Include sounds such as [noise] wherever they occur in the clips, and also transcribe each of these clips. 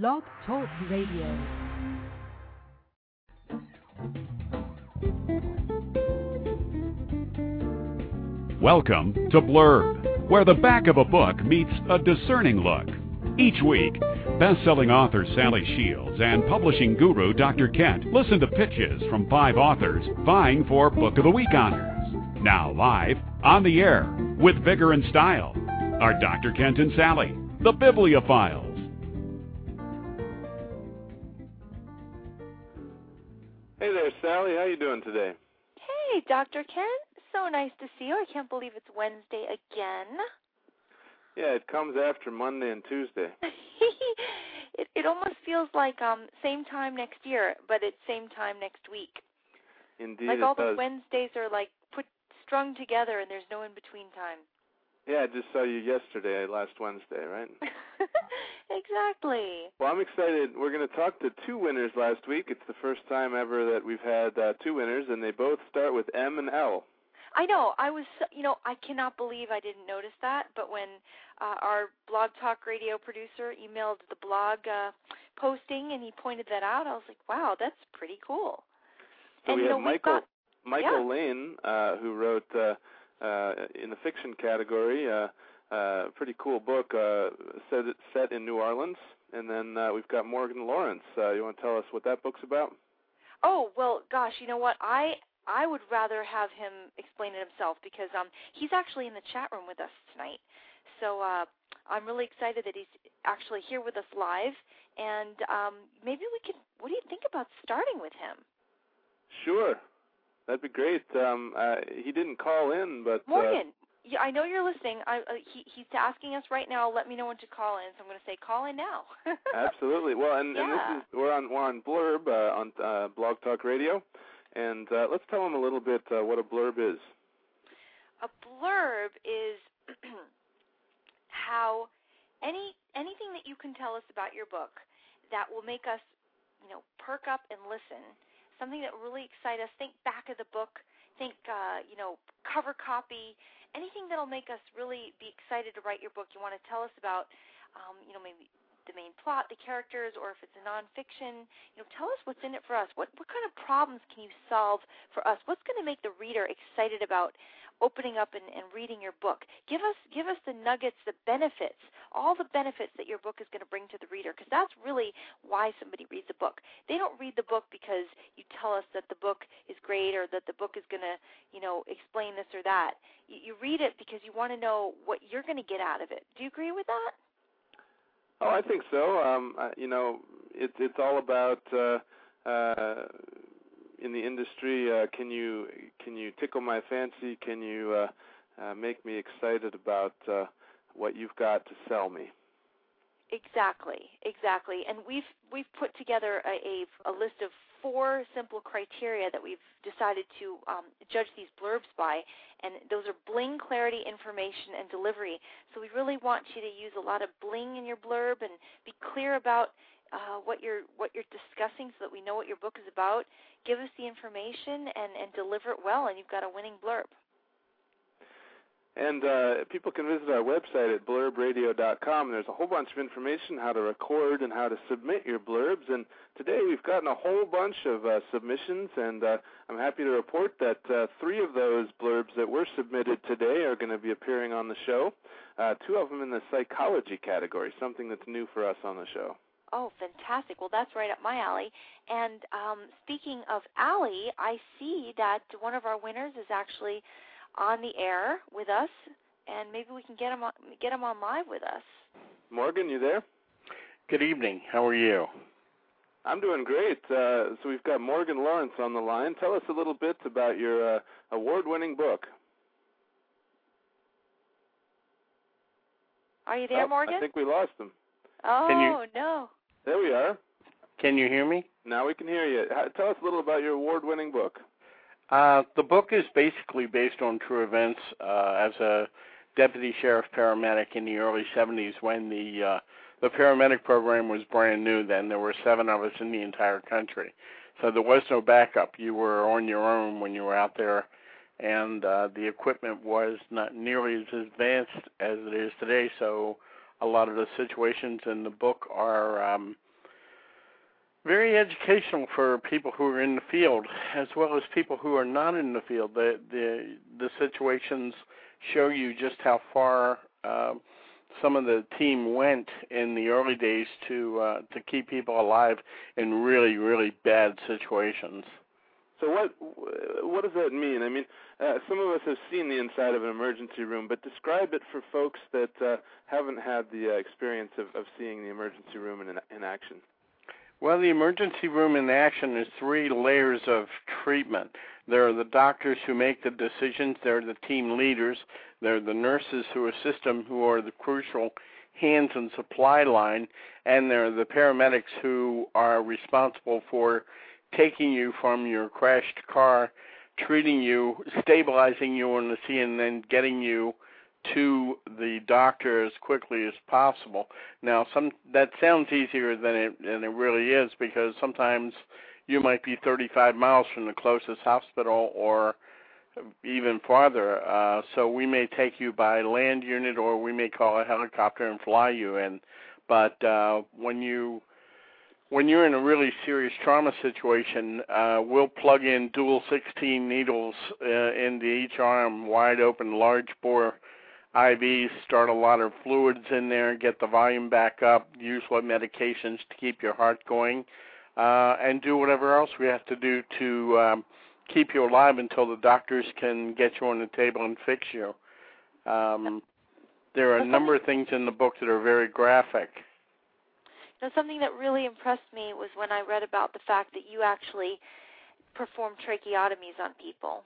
Blog Talk Radio. Welcome to Blurb, where the back of a book meets a discerning look. Each week, best-selling author Sally Shields and publishing guru Dr. Kent listen to pitches from five authors vying for Book of the Week honors. Now live, on the air, with vigor and style, are Dr. Kent and Sally, the Bibliophiles. Sally. How you doing today? Hey, Dr. Ken. So nice to see you. I can't believe it's Wednesday again. Yeah, it comes after Monday and Tuesday. [laughs] it it almost feels like um same time next year, but it's same time next week. Indeed, like all does. the Wednesdays are like put strung together and there's no in between time. Yeah, I just saw you yesterday, last Wednesday, right? [laughs] exactly. Well, I'm excited. We're going to talk to two winners last week. It's the first time ever that we've had uh, two winners, and they both start with M and L. I know. I was, you know, I cannot believe I didn't notice that. But when uh, our Blog Talk Radio producer emailed the blog uh, posting and he pointed that out, I was like, wow, that's pretty cool. So and we you have know, Michael got, Michael yeah. Lane, uh, who wrote uh, uh, in the fiction category, uh, uh, pretty cool book uh, set set in New Orleans. And then uh, we've got Morgan Lawrence. Uh, you want to tell us what that book's about? Oh well, gosh, you know what? I I would rather have him explain it himself because um he's actually in the chat room with us tonight. So uh I'm really excited that he's actually here with us live and um maybe we could what do you think about starting with him? Sure, that'd be great. Um, uh, he didn't call in, but Morgan, yeah, I know you're listening. I uh, he he's asking us right now. Let me know when to call in. So I'm going to say call in now. uh, [laughs] absolutely. Well, and, and this is we're on we're on Blurb uh, on uh, Blog Talk Radio, and uh, let's tell him a little bit uh, what a blurb is. a blurb is [clears throat] how any anything that you can tell us about your book that will make us, you know, perk up and listen. Something that really excite us. Think back of the book. Think, uh, you know, cover copy. Anything that'll make us really be excited to write your book. You want to tell us about, um, you know, maybe the main plot, the characters, or if it's a nonfiction. You know, tell us what's in it for us. What what kind of problems can you solve for us? What's going to make the reader excited about opening up and, and reading your book. Give us give us the nuggets, the benefits, all the benefits that your book is going to bring to the reader, because that's really why somebody reads a book. They don't read the book because you tell us that the book is great or that the book is going to, you know, explain this or that. You, you read it because you want to know what you're going to get out of it. Do you agree with that? Oh, I think so. Um, uh, you know, it's it's all about uh, uh, in the industry. Uh, can you can you tickle my fancy? Can you uh, uh, make me excited about uh, what you've got to sell me? Exactly, exactly. And we've we've put together a, a, a list of four simple criteria that we've decided to um, judge these blurbs by, and those are bling, clarity, information, and delivery. So we really want you to use a lot of bling in your blurb and be clear about uh, what you're what you're discussing, so that we know what your book is about. Give us the information and and deliver it well, and you've got a winning blurb. And uh, people can visit our website at blurbradio.com. There's a whole bunch of information how to record and how to submit your blurbs. And today we've gotten a whole bunch of uh, submissions, and uh, I'm happy to report that uh, three of those blurbs that were submitted today are going to be appearing on the show. Uh, two of them in the psychology category, something that's new for us on the show. Oh, fantastic. Well, that's right up my alley. And um, speaking of alley, I see that one of our winners is actually on the air with us, and maybe we can get him on, get him on live with us. Morgan, you there? Good evening. How are you? I'm doing great. Uh, so we've got Morgan Lawrence on the line. Tell us a little bit about your uh, award-winning book. Are you there, Oh, Morgan? I think we lost him. oh Can you- no. There we are. Can you hear me? Now we can hear you. Tell us a little about your award-winning book. Uh, the book is basically based on true events. Uh, as a deputy sheriff paramedic in the early 70s, when the uh, the paramedic program was brand new, then there were seven of us in the entire country, so there was no backup. You were on your own when you were out there, and uh, the equipment was not nearly as advanced as it is today. So a lot of the situations in the book are um, very educational for people who are in the field as well as people who are not in the field. The the the situations show you just how far uh, some of the team went in the early days to uh, to keep people alive in really really bad situations. So what what does that mean? I mean, uh, some of us have seen the inside of an emergency room, but describe it for folks that uh, haven't had the uh, experience of, of seeing the emergency room in, in action. Well, the emergency room in action is three layers of treatment. There are the doctors who make the decisions, there are the team leaders, there are the nurses who assist them, who are the crucial hands and supply line, and there are the paramedics who are responsible for taking you from your crashed car, treating you, stabilizing you on the scene, and then getting you to the doctor as quickly as possible. Now, some that sounds easier than it than it really is because sometimes you might be 35 miles from the closest hospital or even farther. Uh, so we may take you by land unit or we may call a helicopter and fly you in. But uh, when you when you're in a really serious trauma situation, uh, we'll plug in dual 16 needles uh, into each arm, wide open, large bore IVs, start a lot of fluids in there, get the volume back up, use what medications to keep your heart going, uh, and do whatever else we have to do to um, keep you alive until the doctors can get you on the table and fix you. Um, there are a number of things in the book that are very graphic. Now, something that really impressed me was when I read about the fact that you actually perform tracheotomies on people.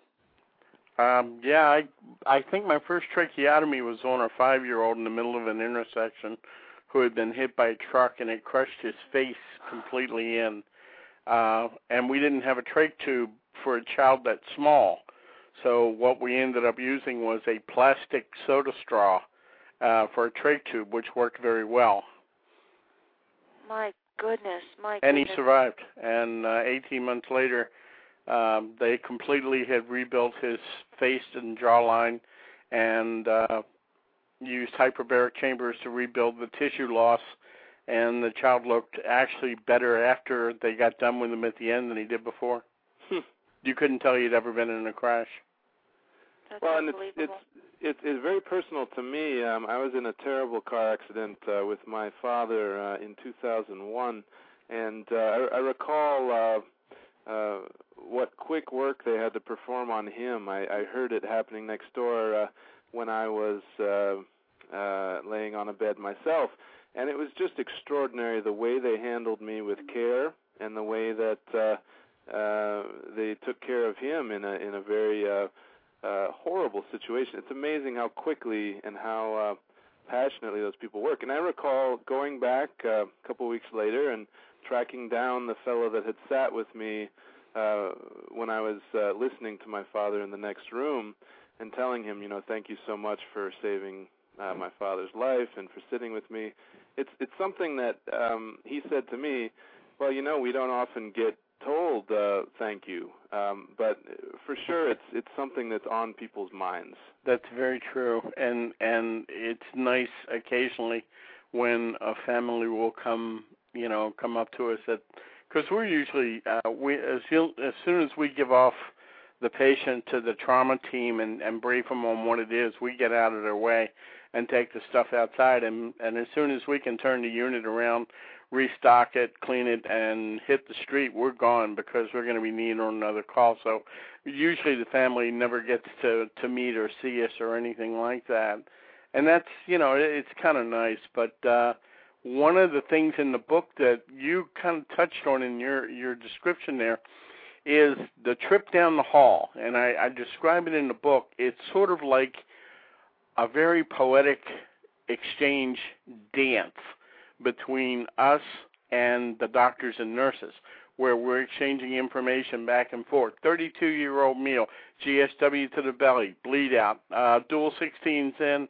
Um, yeah, I I think my first tracheotomy was on a five year old in the middle of an intersection who had been hit by a truck and it crushed his face completely in. Uh, and we didn't have a trach tube for a child that small. So what we ended up using was a plastic soda straw uh, for a trach tube, which worked very well. My goodness, my and goodness. he survived. And uh, 18 months later, um, they completely had rebuilt his face and jawline and uh, used hyperbaric chambers to rebuild the tissue loss. And the child looked actually better after they got done with him at the end than he did before. Hmm. You couldn't tell he'd ever been in a crash. That's well, and it's unbelievable. it's it's very personal to me. Um, I was in a terrible car accident uh, with my father uh, in 2001, and uh, I, I recall uh, uh, what quick work they had to perform on him. I, I heard it happening next door uh, when I was uh, uh, laying on a bed myself, and it was just extraordinary the way they handled me with care and the way that uh, uh, they took care of him in a in a very uh, uh, horrible situation. It's amazing how quickly and how uh, passionately those people work. And I recall going back uh, a couple weeks later and tracking down the fellow that had sat with me uh, when I was uh, listening to my father in the next room and telling him, you know, thank you so much for saving uh, my father's life and for sitting with me. It's it's something that um, he said to me. Well, you know, we don't often get told uh, thank you, um, but for sure, it's it's something that's on people's minds. That's very true, and and it's nice occasionally when a family will come, you know, come up to us at because we're usually uh, we as, as soon as we give off the patient to the trauma team and, and brief them on what it is, we get out of their way and take the stuff outside. And, and as soon as we can turn the unit around, restock it, clean it, and hit the street, we're gone because we're going to be needing on another call. So usually the family never gets to to meet or see us or anything like that. And that's you know it's kind of nice, but. uh one of the things in the book that you kind of touched on in your your description there is the trip down the hall, and I, I describe it in the book. It's sort of like a very poetic exchange dance between us and the doctors and nurses, where we're exchanging information back and forth. 32 year old meal, GSW to the belly, bleed out, uh, dual 16s in,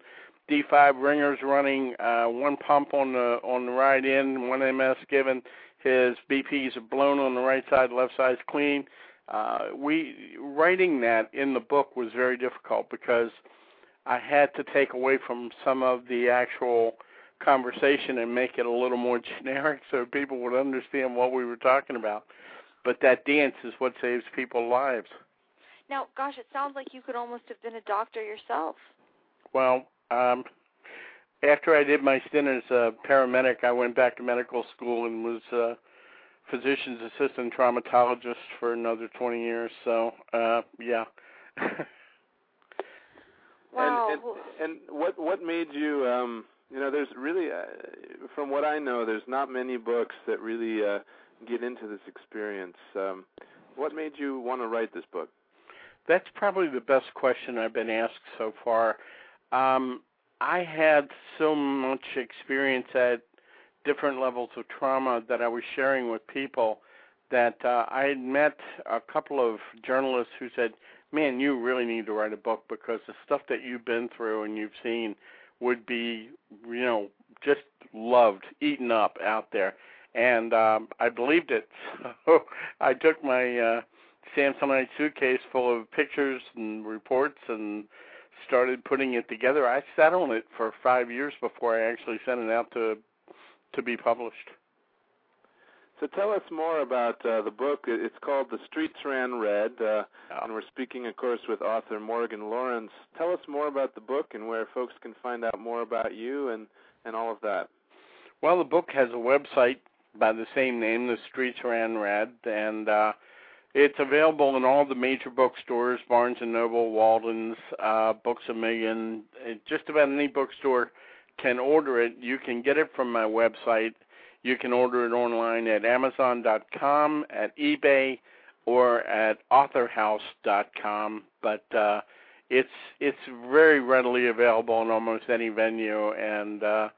D5 Ringer's running, uh, one pump on the on the right end, one MS given. His BPs are blown on the right side, left side's clean. Uh, we writing that in the book was very difficult because I had to take away from some of the actual conversation and make it a little more [laughs] generic so people would understand what we were talking about. But that dance is what saves people's lives. Now, gosh, it sounds like you could almost have been a doctor yourself. Well, um after I did my stint as a paramedic, I went back to medical school and was a physician's assistant traumatologist for another 20 years. So, uh yeah. [laughs] wow. And, and, and what what made you um you know there's really uh, from what I know there's not many books that really uh get into this experience. Um what made you want to write this book? That's probably the best question I've been asked so far. Um I had so much experience at different levels of trauma that I was sharing with people that uh, I had met a couple of journalists who said, "Man, you really need to write a book because the stuff that you've been through and you've seen would be, you know, just loved, eaten up out there." And um, I believed it. [laughs] So I took my uh, Samsonite suitcase full of pictures and reports and started putting it together. I sat on it for five years before I actually sent it out to to be published. So tell us more about uh, the book. It's called The Streets Ran Red, uh, Oh. and we're speaking, of course, with author Morgan Lawrence. Tell us more about the book and where folks can find out more about you and and all of that. Well, the book has a website by the same name, The Streets Ran Red, and uh, it's available in all the major bookstores: Barnes and Noble, Walden's, uh, Books a Million. Just about any bookstore can order it. You can get it from my website. You can order it online at Amazon.com, at eBay, or at AuthorHouse.com. But uh, it's it's very readily available in almost any venue, and uh,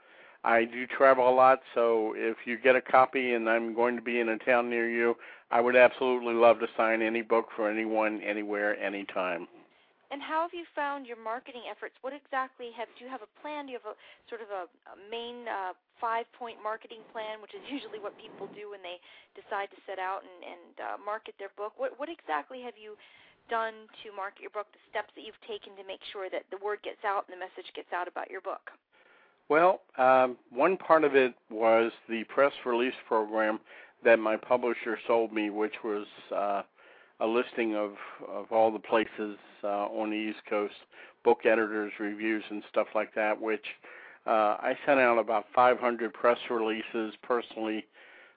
I do travel a lot. So if you get a copy, and I'm going to be in a town near you, I would absolutely love to sign any book for anyone, anywhere, anytime. And how have you found your marketing efforts? What exactly have do you have a plan? Do you have a sort of a, a main uh, five-point marketing plan, which is [laughs] usually what people do when they decide to set out and, and uh, market their book? What what exactly have you done to market your book? The steps that you've taken to make sure that the word gets out and the message gets out about your book? Well, um, one part of it was the press release program that my publisher sold me, which was uh, a listing of of all the places uh, on the East Coast, book editors, reviews, and stuff like that. Which uh, I sent out about 500 press releases personally,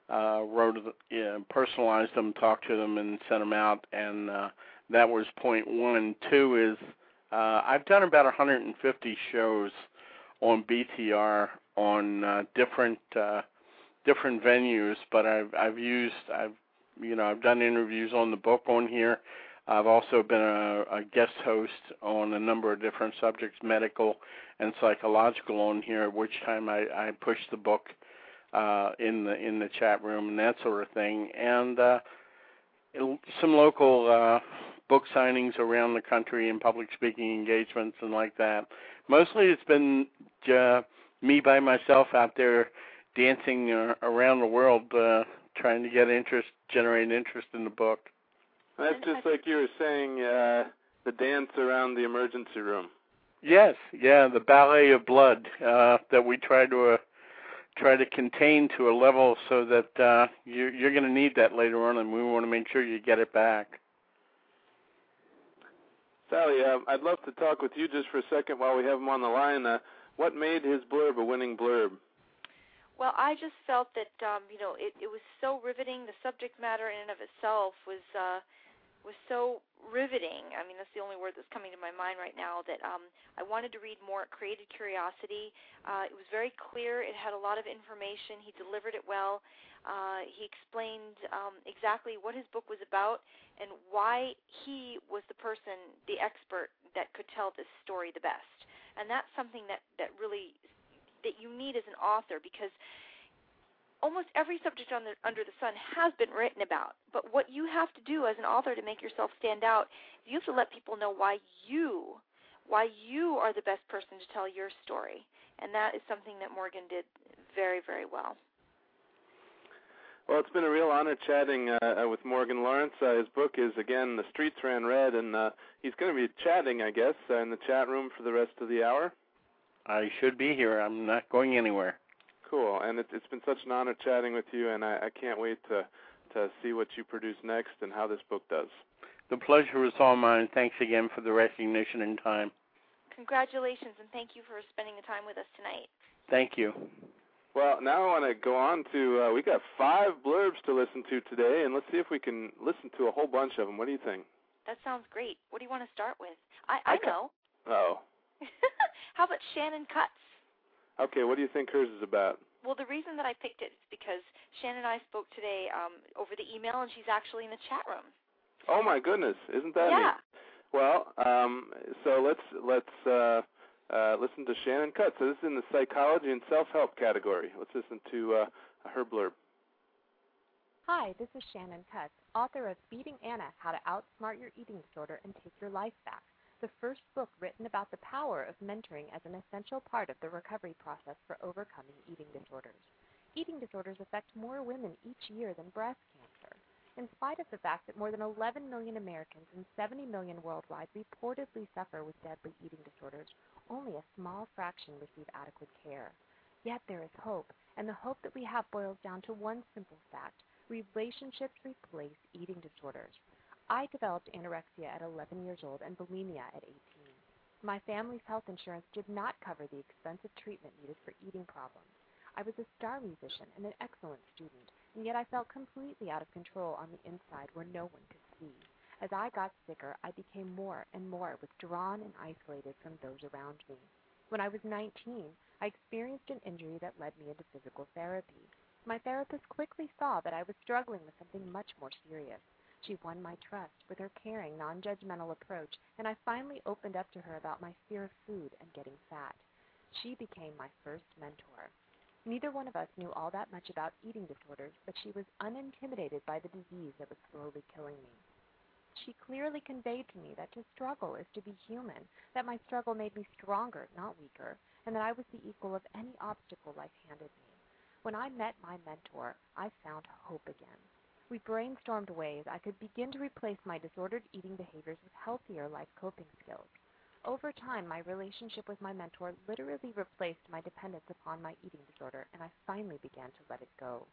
uh, wrote, uh, personalized them, talked to them, and sent them out. And uh, that was point one. Two is uh, I've done about 150 shows on BTR on uh, different uh, different venues, but I've I've used I've you know I've done interviews on the book on here. I've also been a, a guest host on a number of different subjects, medical and psychological, on here. At which time I I push the book uh, in the in the chat room and that sort of thing, and uh, some local uh, book signings around the country and public speaking engagements and like that. Mostly, it's been uh, me by myself out there dancing uh, around the world, uh, trying to get interest, generate interest in the book. That's just like you were saying, uh, the dance around the emergency room. Yes, yeah, the ballet of blood uh, that we try to uh, try to contain to a level so that uh, you're, you're going to need that later on, and we want to make sure you get it back. Sally, uh, I'd love to talk with you just for a second while we have him on the line. Uh, what made his blurb a winning blurb? Well, I just felt that um, you know it, it was so riveting. The subject matter in and of itself was uh, was so riveting. I mean, that's the only word that's coming to my mind right now. That um, I wanted to read more. It created curiosity. Uh, it was very clear. It had a lot of information. He delivered it well. Uh, he explained um, exactly what his book was about and why he was the person, the expert that could tell this story the best. And that's something that that really that you need as an author because almost every subject on the, under the sun has been written about. But what you have to do as an author to make yourself stand out, is you have to let people know why you, why you are the best person to tell your story. And that is something that Morgan did very, very well. Well, it's been a real honor chatting uh, with Morgan Lawrence. Uh, his book is again "The Streets Ran Red," and uh, he's going to be chatting, I guess, uh, in the chat room for the rest of the hour. I should be here. I'm not going anywhere. Cool, and it, it's been such an honor chatting with you, and I, I can't wait to to see what you produce next and how this book does. The pleasure was all mine. Thanks again for the recognition and time. Congratulations, and thank you for spending the time with us tonight. Thank you. Well, now I want to go on to. Uh, we got five blurbs to listen to today, and let's see if we can listen to a whole bunch of them. What do you think? That sounds great. What do you want to start with? I, I know. Oh. [laughs] How about Shannon Cutts? Okay, what do you think hers is about? Well, the reason that I picked it is because Shannon and I spoke today um, over the email, and she's actually in the chat room. Oh my goodness, isn't that yeah. neat? Well, um, so let's let's uh, uh, listen to Shannon Cutts. So this is in the psychology and self-help category. Let's listen to uh, her blurb. Hi, this is Shannon Cutts, author of Beating Ana: How to Outsmart Your Eating Disorder and Take Your Life Back the first book written about the power of mentoring as an essential part of the recovery process for overcoming eating disorders. Eating disorders affect more women each year than breast cancer. In spite of the fact that more than 11 million Americans and 70 million worldwide reportedly suffer with deadly eating disorders, only a small fraction receive adequate care. Yet there is hope, and the hope that we have boils down to one simple fact relationships replace eating disorders. I developed anorexia at 11 years old and bulimia at 18. My family's health insurance did not cover the expensive treatment needed for eating problems. I was a star musician and an excellent student, and yet I felt completely out of control on the inside where no one could see. As I got sicker, I became more and more withdrawn and isolated from those around me. When I was 19, I experienced an injury that led me into physical therapy. My therapist quickly saw that I was struggling with something much more serious. She won my trust with her caring, non judgmental approach, and I finally opened up to her about my fear of food and getting fat. She became my first mentor. Neither one of us knew all that much about eating disorders, but she was unintimidated by the disease that was slowly killing me. She clearly conveyed to me that to struggle is to be human, that my struggle made me stronger, not weaker, and that I was the equal of any obstacle life handed me. When I met my mentor, I found hope again. We brainstormed ways I could begin to replace my disordered eating behaviors with healthier life coping skills. Over time, my relationship with my mentor literally replaced my dependence upon my eating disorder, and I finally began to let it go.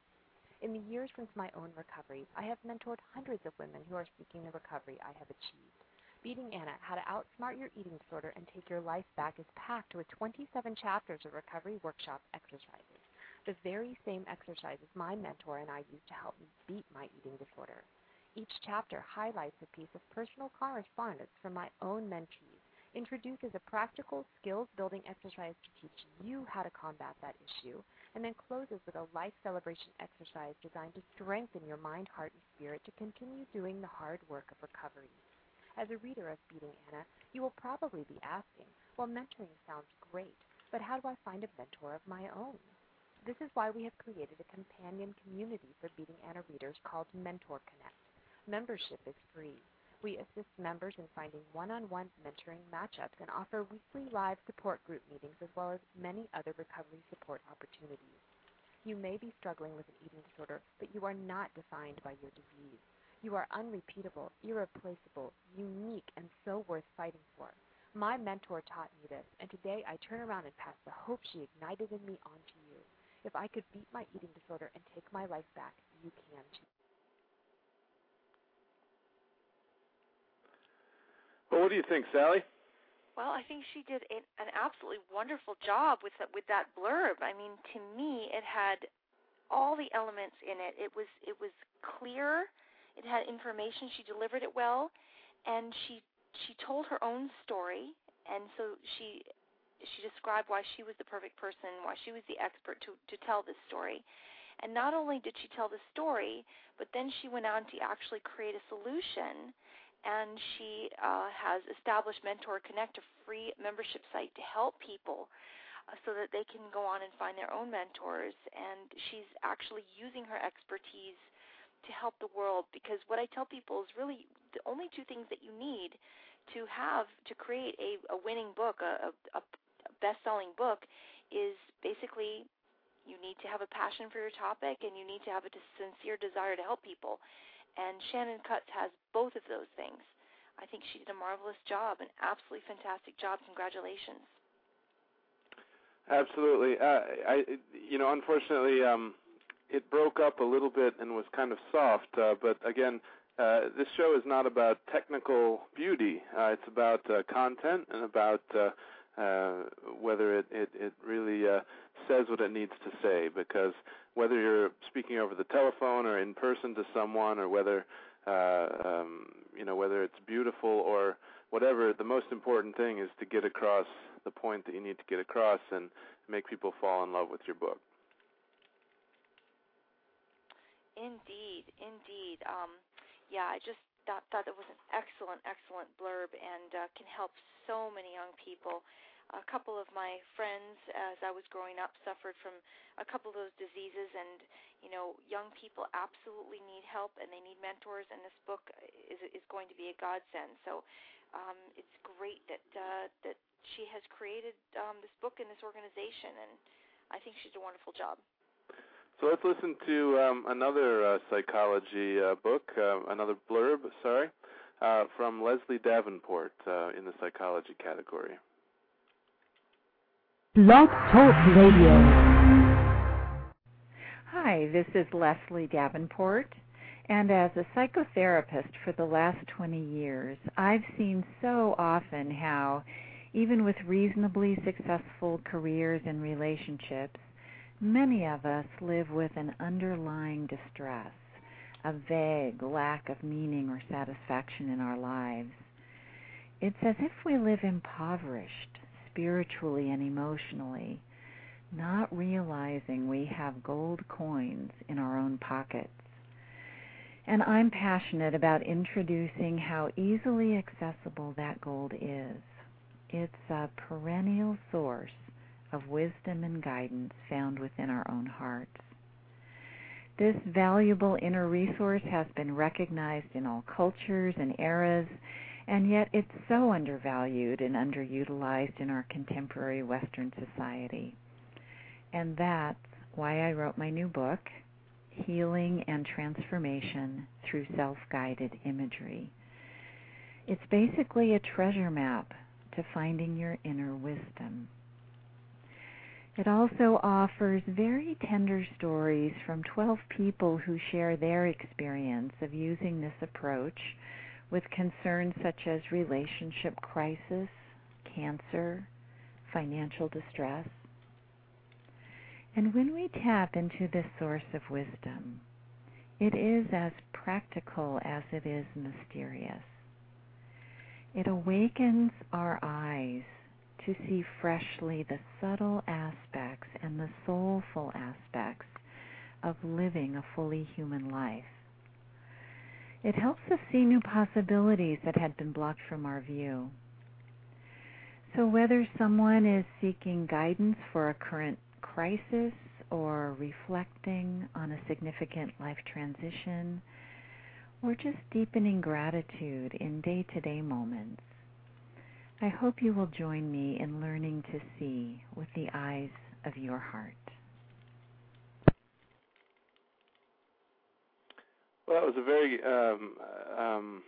In the years since my own recovery, I have mentored hundreds of women who are seeking the recovery I have achieved. Beating Ana, How to Outsmart Your Eating Disorder and Take Your Life Back is packed with 27 chapters of recovery workshop exercises the very same exercises my mentor and I used to help me beat my eating disorder. Each chapter highlights a piece of personal correspondence from my own mentees, introduces a practical skills building exercise to teach you how to combat that issue, and then closes with a life celebration exercise designed to strengthen your mind, heart, and spirit to continue doing the hard work of recovery. As a reader of Beating Ana, you will probably be asking, well, mentoring sounds great, but how do I find a mentor of my own? This is why we have created a companion community for Beating Ana readers called Mentor Connect. Membership is free. We assist members in finding one-on-one mentoring matchups and offer weekly live support group meetings as well as many other recovery support opportunities. You may be struggling with an eating disorder, but you are not defined by your disease. You are unrepeatable, irreplaceable, unique, and so worth fighting for. My mentor taught me this, and today I turn around and pass the hope she ignited in me on to you. If I could beat my eating disorder and take my life back, you can too. Well, what do you think, Sally? Well, I think she did an, absolutely wonderful job with that, with that blurb. I mean, to me, it had all the elements in it. It was it was clear. It had information. She delivered it well, and she she told her own story, and so she she described why she was the perfect person, why she was the expert to to tell this story. And not only did she tell the story, but then she went on to actually create a solution. And she uh, has established Mentor Connect, a free membership site to help people uh, so that they can go on and find their own mentors. And she's actually using her expertise to help the world because what I tell people is really the only two things that you need to have to create a, a winning book, a, a, best-selling book is basically you need to have a passion for your topic and you need to have a sincere desire to help people. And Shannon Cutts has both of those things. I think she did a marvelous job, an absolutely fantastic job. Congratulations. Absolutely. Uh, I, you know, unfortunately, um, it broke up a little bit and was kind of soft. Uh, but again, uh, this show is not about technical beauty. Uh, it's about uh, content and about uh, uh, whether it, it, it really uh, says what it needs to say. Because whether you're speaking over the telephone or in person to someone, or whether uh, um, you know whether it's beautiful or whatever, the most important thing is to get across the point that you need to get across and make people fall in love with your book. Indeed, indeed. Um, yeah, I just thought, thought was an excellent, excellent blurb and uh, can help so many young people. A couple of my friends, as I was growing up, suffered from a couple of those diseases, and you know, young people absolutely need help and they need mentors. And this book is is going to be a godsend. So um, it's great that uh, that she has created um, this book and this organization, and I think she's a wonderful job. So let's listen to um, another uh, psychology uh, book, uh, another blurb, sorry, uh, from Leslie Davenport uh, in the psychology category. Blog Talk Radio. Hi, this is Leslie Davenport. And as a psychotherapist for the last 20 years, I've seen so often how, even with reasonably successful careers and relationships, Many of us live with an underlying distress, a vague lack of meaning or satisfaction in our lives. It's as if we live impoverished, spiritually and emotionally, not realizing we have gold coins in our own pockets. And I'm passionate about introducing how easily accessible that gold is. It's a perennial source of wisdom and guidance found within our own hearts. This valuable inner resource has been recognized in all cultures and eras, and yet it's so undervalued and underutilized in our contemporary Western society. And that's why I wrote my new book, Healing and Transformation Through Self Guided Imagery. It's basically a treasure map to finding your inner wisdom. It also offers very tender stories from 12 people who share their experience of using this approach with concerns such as relationship crisis, cancer, financial distress. And when we tap into this source of wisdom, it is as practical as it is mysterious. It awakens our eyes to see freshly the subtle aspects and the soulful aspects of living a fully human life. It helps us see new possibilities that had been blocked from our view. So, whether someone is seeking guidance for a current crisis or reflecting on a significant life transition, or just deepening gratitude in day to day moments, I hope you will join me in learning to see with the eyes of your heart. Well, that was a very um, um,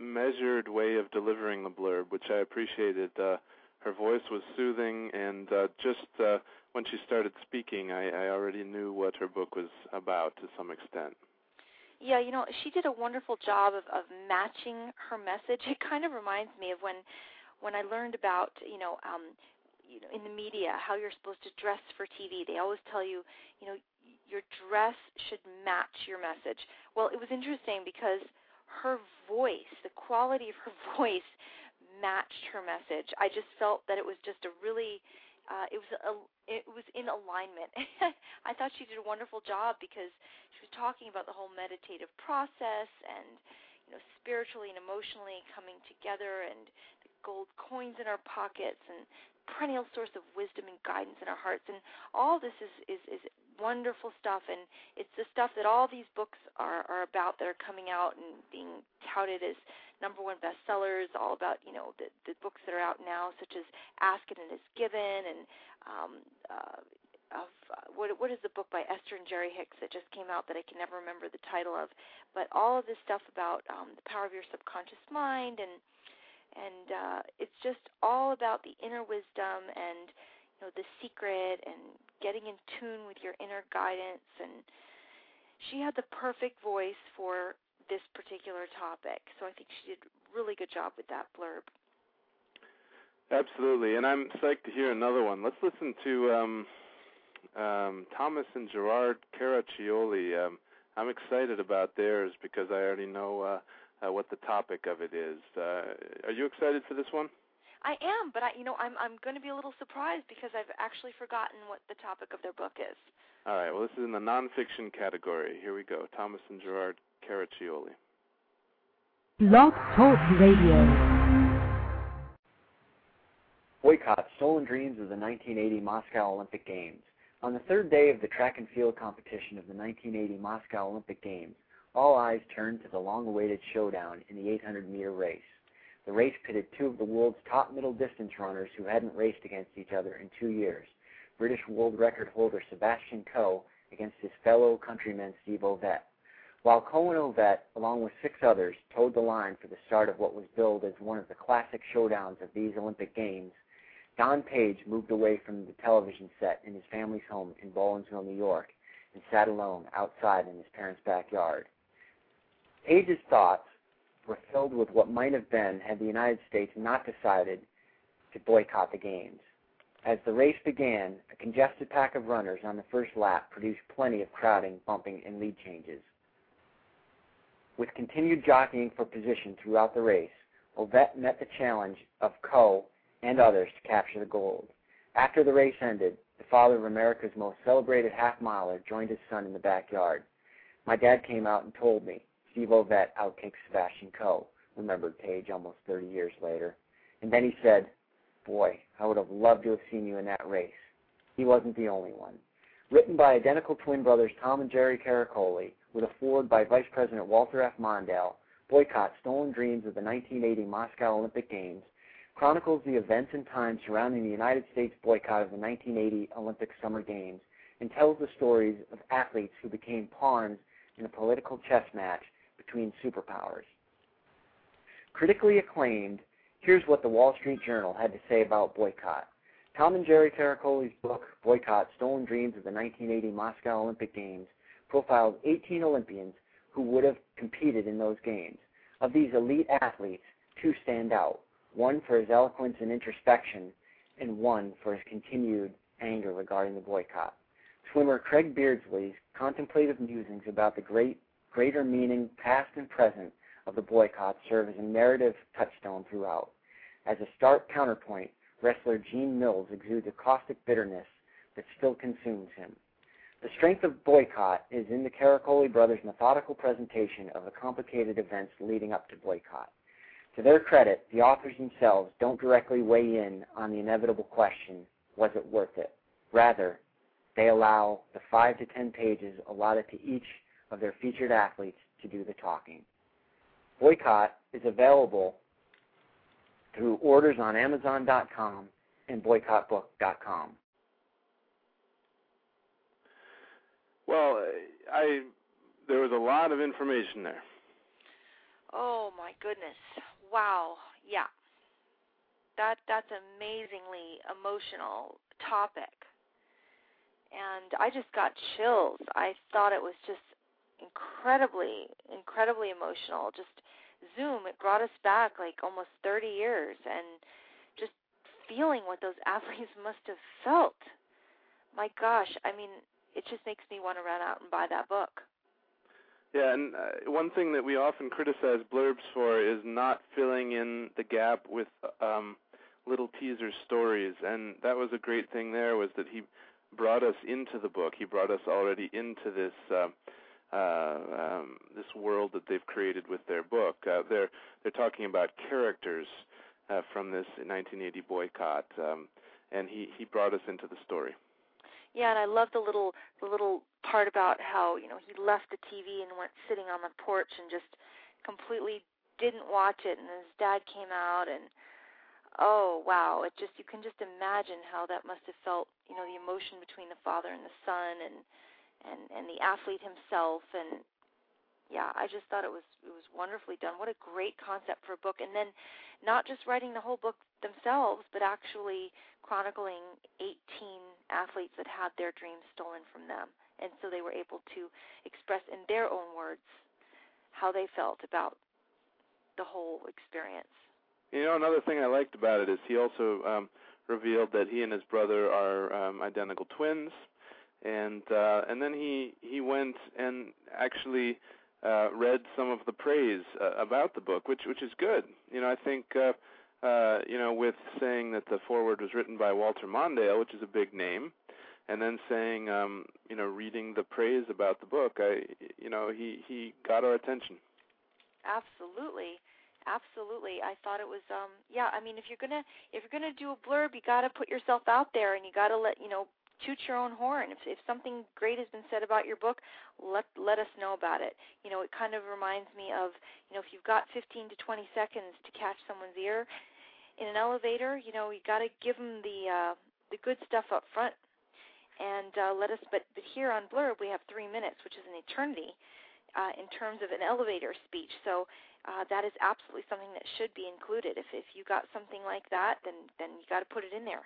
measured way of delivering the blurb, which I appreciated. Uh, her voice was soothing, and uh, just uh, when she started speaking, I, I already knew what her book was about to some extent. Yeah, you know, she did a wonderful job of, of matching her message. It kind of reminds me of when when I learned about you know um, you know in the media how you're supposed to dress for TV, they always tell you you know your dress should match your message. Well, it was interesting because her voice, the quality of her [laughs] voice, matched her message. I just felt that it was just a really uh, it was a it was in alignment. [laughs] I thought she did a wonderful job because she was talking about the whole meditative process and you know spiritually and emotionally coming together and the gold coins in our pockets and perennial source of wisdom and guidance in our hearts. And all this is is is wonderful stuff. And it's the stuff that all these books are are about that are coming out and being touted as number one bestsellers all about you know the the books that are out now such as ask it and it's given and um uh of uh, what what is the book by Esther and Jerry Hicks that just came out that I can never remember the title of, but all of this stuff about um, the power of your subconscious mind and and uh, it's just all about the inner wisdom and you know the secret and getting in tune with your inner guidance and she had the perfect voice for this particular topic. So I think she did a really good job with that blurb. Absolutely, and I'm psyched to hear another one. Let's listen to um, um, Thomas and Gerard Caraccioli. Um, I'm excited about theirs because I already know uh, uh, what the topic of it is. Uh, are you excited for this one? I am, but I, you know, I'm I'm going to be a little surprised because I've actually forgotten what the topic of their book is. All right. Well, this is in the nonfiction category. Here we go. Thomas and Gerard Caraccioli. Blog Talk Radio. Boycott stolen dreams of the 1980 Moscow Olympic Games. On the third day of the track and field competition of the 1980 Moscow Olympic Games, all eyes turned to the long-awaited showdown in the 800-meter race. The race pitted two of the world's top middle distance runners who hadn't raced against each other in two years. British world record holder Sebastian Coe against his fellow countryman Steve Ovett. While Coe and Ovett, along with six others, toed the line for the start of what was billed as one of the classic showdowns of these Olympic Games, Don Paige moved away from the television set in his family's home in Baldwinsville, New York, and sat alone outside in his parents' backyard. Paige's thoughts were filled with what might have been had the United States not decided to boycott the Games. As the race began, a congested pack of runners on the first lap produced plenty of crowding, bumping, and lead changes. With continued jockeying for position throughout the race, Ovett met the challenge of Coe and others to capture the gold. After the race ended, the father of America's most celebrated half-miler joined his son in the backyard. My dad came out and told me Steve Ovett outkicked Sebastian Coe, remembered Paige almost 30 years later. And then he said, Boy, I would have loved to have seen you in that race. He wasn't the only one. Written by identical twin brothers Tom and Jerry Caraccioli, with a foreword by Vice President Walter F. Mondale, Boycott Stolen Dreams of the 1980 Moscow Olympic Games chronicles the events and times surrounding the United States boycott of the 1980 Olympic Summer Games and tells the stories of athletes who became pawns in a political chess match between superpowers. Critically acclaimed, here's what the Wall Street Journal had to say about boycott. Tom and Jerry Caraccioli's book, Boycott Stolen Dreams of the 1980 Moscow Olympic Games, profiled 18 Olympians who would have competed in those games. Of these elite athletes, two stand out one for his eloquence and introspection, and one for his continued anger regarding the boycott. Swimmer Craig Beardsley's contemplative musings about the great, greater meaning, past and present, of the boycott serve as a narrative touchstone throughout. As a stark counterpoint, wrestler Gene Mills exudes a caustic bitterness that still consumes him. The strength of boycott is in the Caraccioli brothers' methodical presentation of the complicated events leading up to boycott. To their credit, the authors themselves don't directly weigh in on the inevitable question, was it worth it? Rather, they allow the five to ten pages allotted to each of their featured athletes to do the talking. Boycott is available through orders on Amazon.com and boycottbook.com. Well, I there was a lot of information there. Oh my goodness. Wow. Yeah. That that's amazingly emotional topic. And I just got chills. I thought it was just incredibly incredibly emotional. Just Zoom, it brought us back like almost 30 years and just feeling what those [laughs] athletes must have felt. My gosh, I mean, it just makes me want to run out and buy that book. Yeah, and uh, one thing that we often criticize blurbs for is not filling in the gap with um, little teaser stories, and that was a great thing. There was that he brought us into the book. He brought us already into this uh, uh, um, this world that they've created with their book. Uh, they're they're talking about characters uh, from this 1980 boycott, um, and he he brought us into the story. Yeah, and I love the little the little part about how you know he left the TV and went sitting on the porch and just completely didn't watch it, and his dad came out and oh wow, it just you can just imagine how that must have felt. You know, the emotion between the father and the son, and and and the athlete himself, and yeah, I just thought it was it was wonderfully done. What a great concept for a book, and then not just writing the whole book themselves, but actually chronicling 18 athletes that had their dreams stolen from them, and so they were able to express in their own words how they felt about the whole experience. You know, another thing I liked about it is he also um, revealed that he and his brother are um, identical twins, and uh, and then he he went and actually uh, read some of the praise uh, about the book, which which is good. You know, I think uh, uh, you know with saying that the foreword was written by Walter Mondale, which is a big name, and then saying um, you know reading the praise about the book, I you know he he got our attention. Absolutely. Absolutely. I thought it was um yeah, I mean if you're going to if you're going to do a blurb, you got to put yourself out there and you got to let, you know, toot your own horn. If if something great has been said about your book, let let us know about it. You know, it kind of reminds me of, you know, if you've got 15 to 20 seconds to catch someone's ear in an elevator, you know, you got to give them the uh the good stuff up front. And uh let us but but here on Blurb we have 3 minutes, which is an eternity uh in terms of an elevator speech. So uh, that is absolutely something that should be included. If if you got something like that, then then you got to put it in there.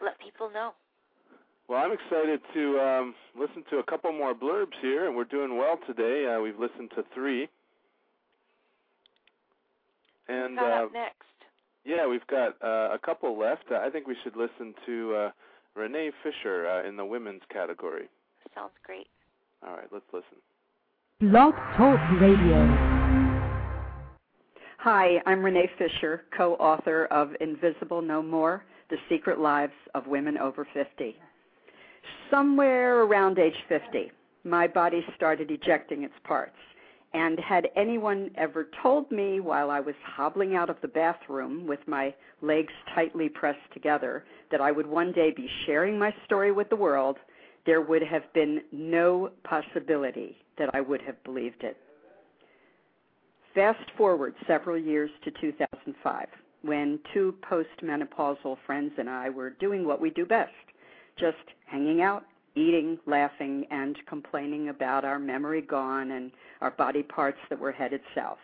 Let people know. Well, I'm excited to um, listen to a couple more blurbs here, and we're doing well today. Uh, we've listened to three. And uh, next. Yeah, we've got uh, a couple left. Uh, I think we should listen to uh, Renee Fisher uh, in the women's category. Sounds great. All right, let's listen. Blog Talk Radio. Hi, I'm Renee Fisher, co author of Invisible No More The Secret Lives of Women Over 50. Somewhere around age 50, my body started ejecting its parts. And had anyone ever told me while I was hobbling out of the bathroom with my legs tightly pressed together that I would one day be sharing my story with the world, there would have been no possibility that I would have believed it. Fast forward several years to 2005, when two postmenopausal friends and I were doing what we do best just hanging out, eating, laughing, and complaining about our memory gone and our body parts that were headed south.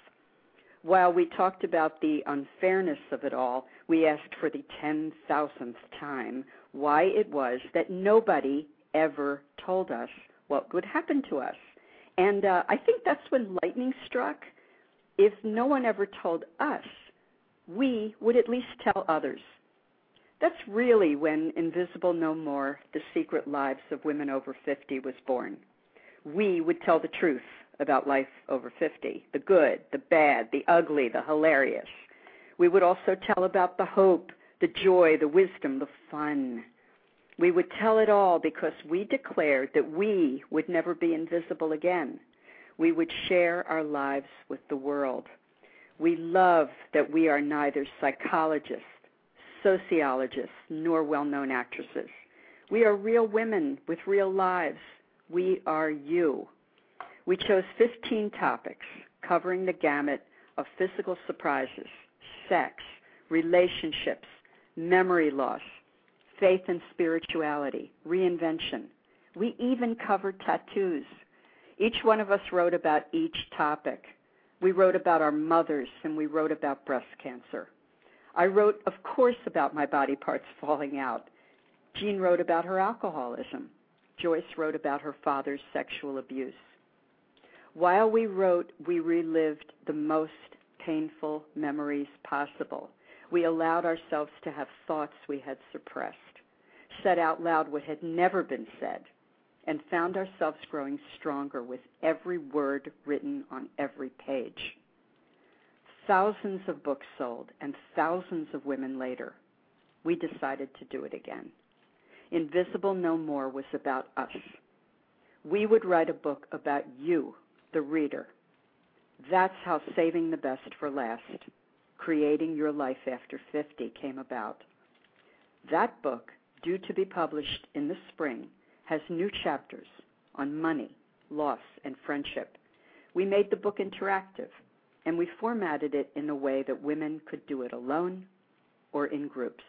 While we talked about the unfairness of it all, we asked for the 10,000th time why it was that nobody ever told us what would happen to us. And uh, I think that's when lightning struck. If no one ever told us, we would at least tell others. That's really when Invisible No More The Secret Lives of Women Over 50 was born. We would tell the truth about life over 50 the good, the bad, the ugly, the hilarious. We would also tell about the hope, the joy, the wisdom, the fun. We would tell it all because we declared that we would never be invisible again. We would share our lives with the world. We love that we are neither psychologists, sociologists, nor well known actresses. We are real women with real lives. We are you. We chose 15 topics covering the gamut of physical surprises, sex, relationships, memory loss, faith and spirituality, reinvention. We even covered tattoos. Each one of us wrote about each topic. We wrote about our mothers and we wrote about breast cancer. I wrote, of course, about my body parts falling out. Jean wrote about her alcoholism. Joyce wrote about her father's sexual abuse. While we wrote, we relived the most painful memories possible. We allowed ourselves to have thoughts we had suppressed, said out loud what had never been said, and found ourselves growing stronger with every word written on every page. Thousands of books sold, and thousands of women later, we decided to do it again. Invisible No More was about us. We would write a book about you, the reader. That's how Saving the Best for Last, Creating Your Life After 50 came about. That book, due to be published in the spring, has new chapters on money, loss, and friendship. We made the book interactive, and we formatted it in a way that women could do it alone or in groups.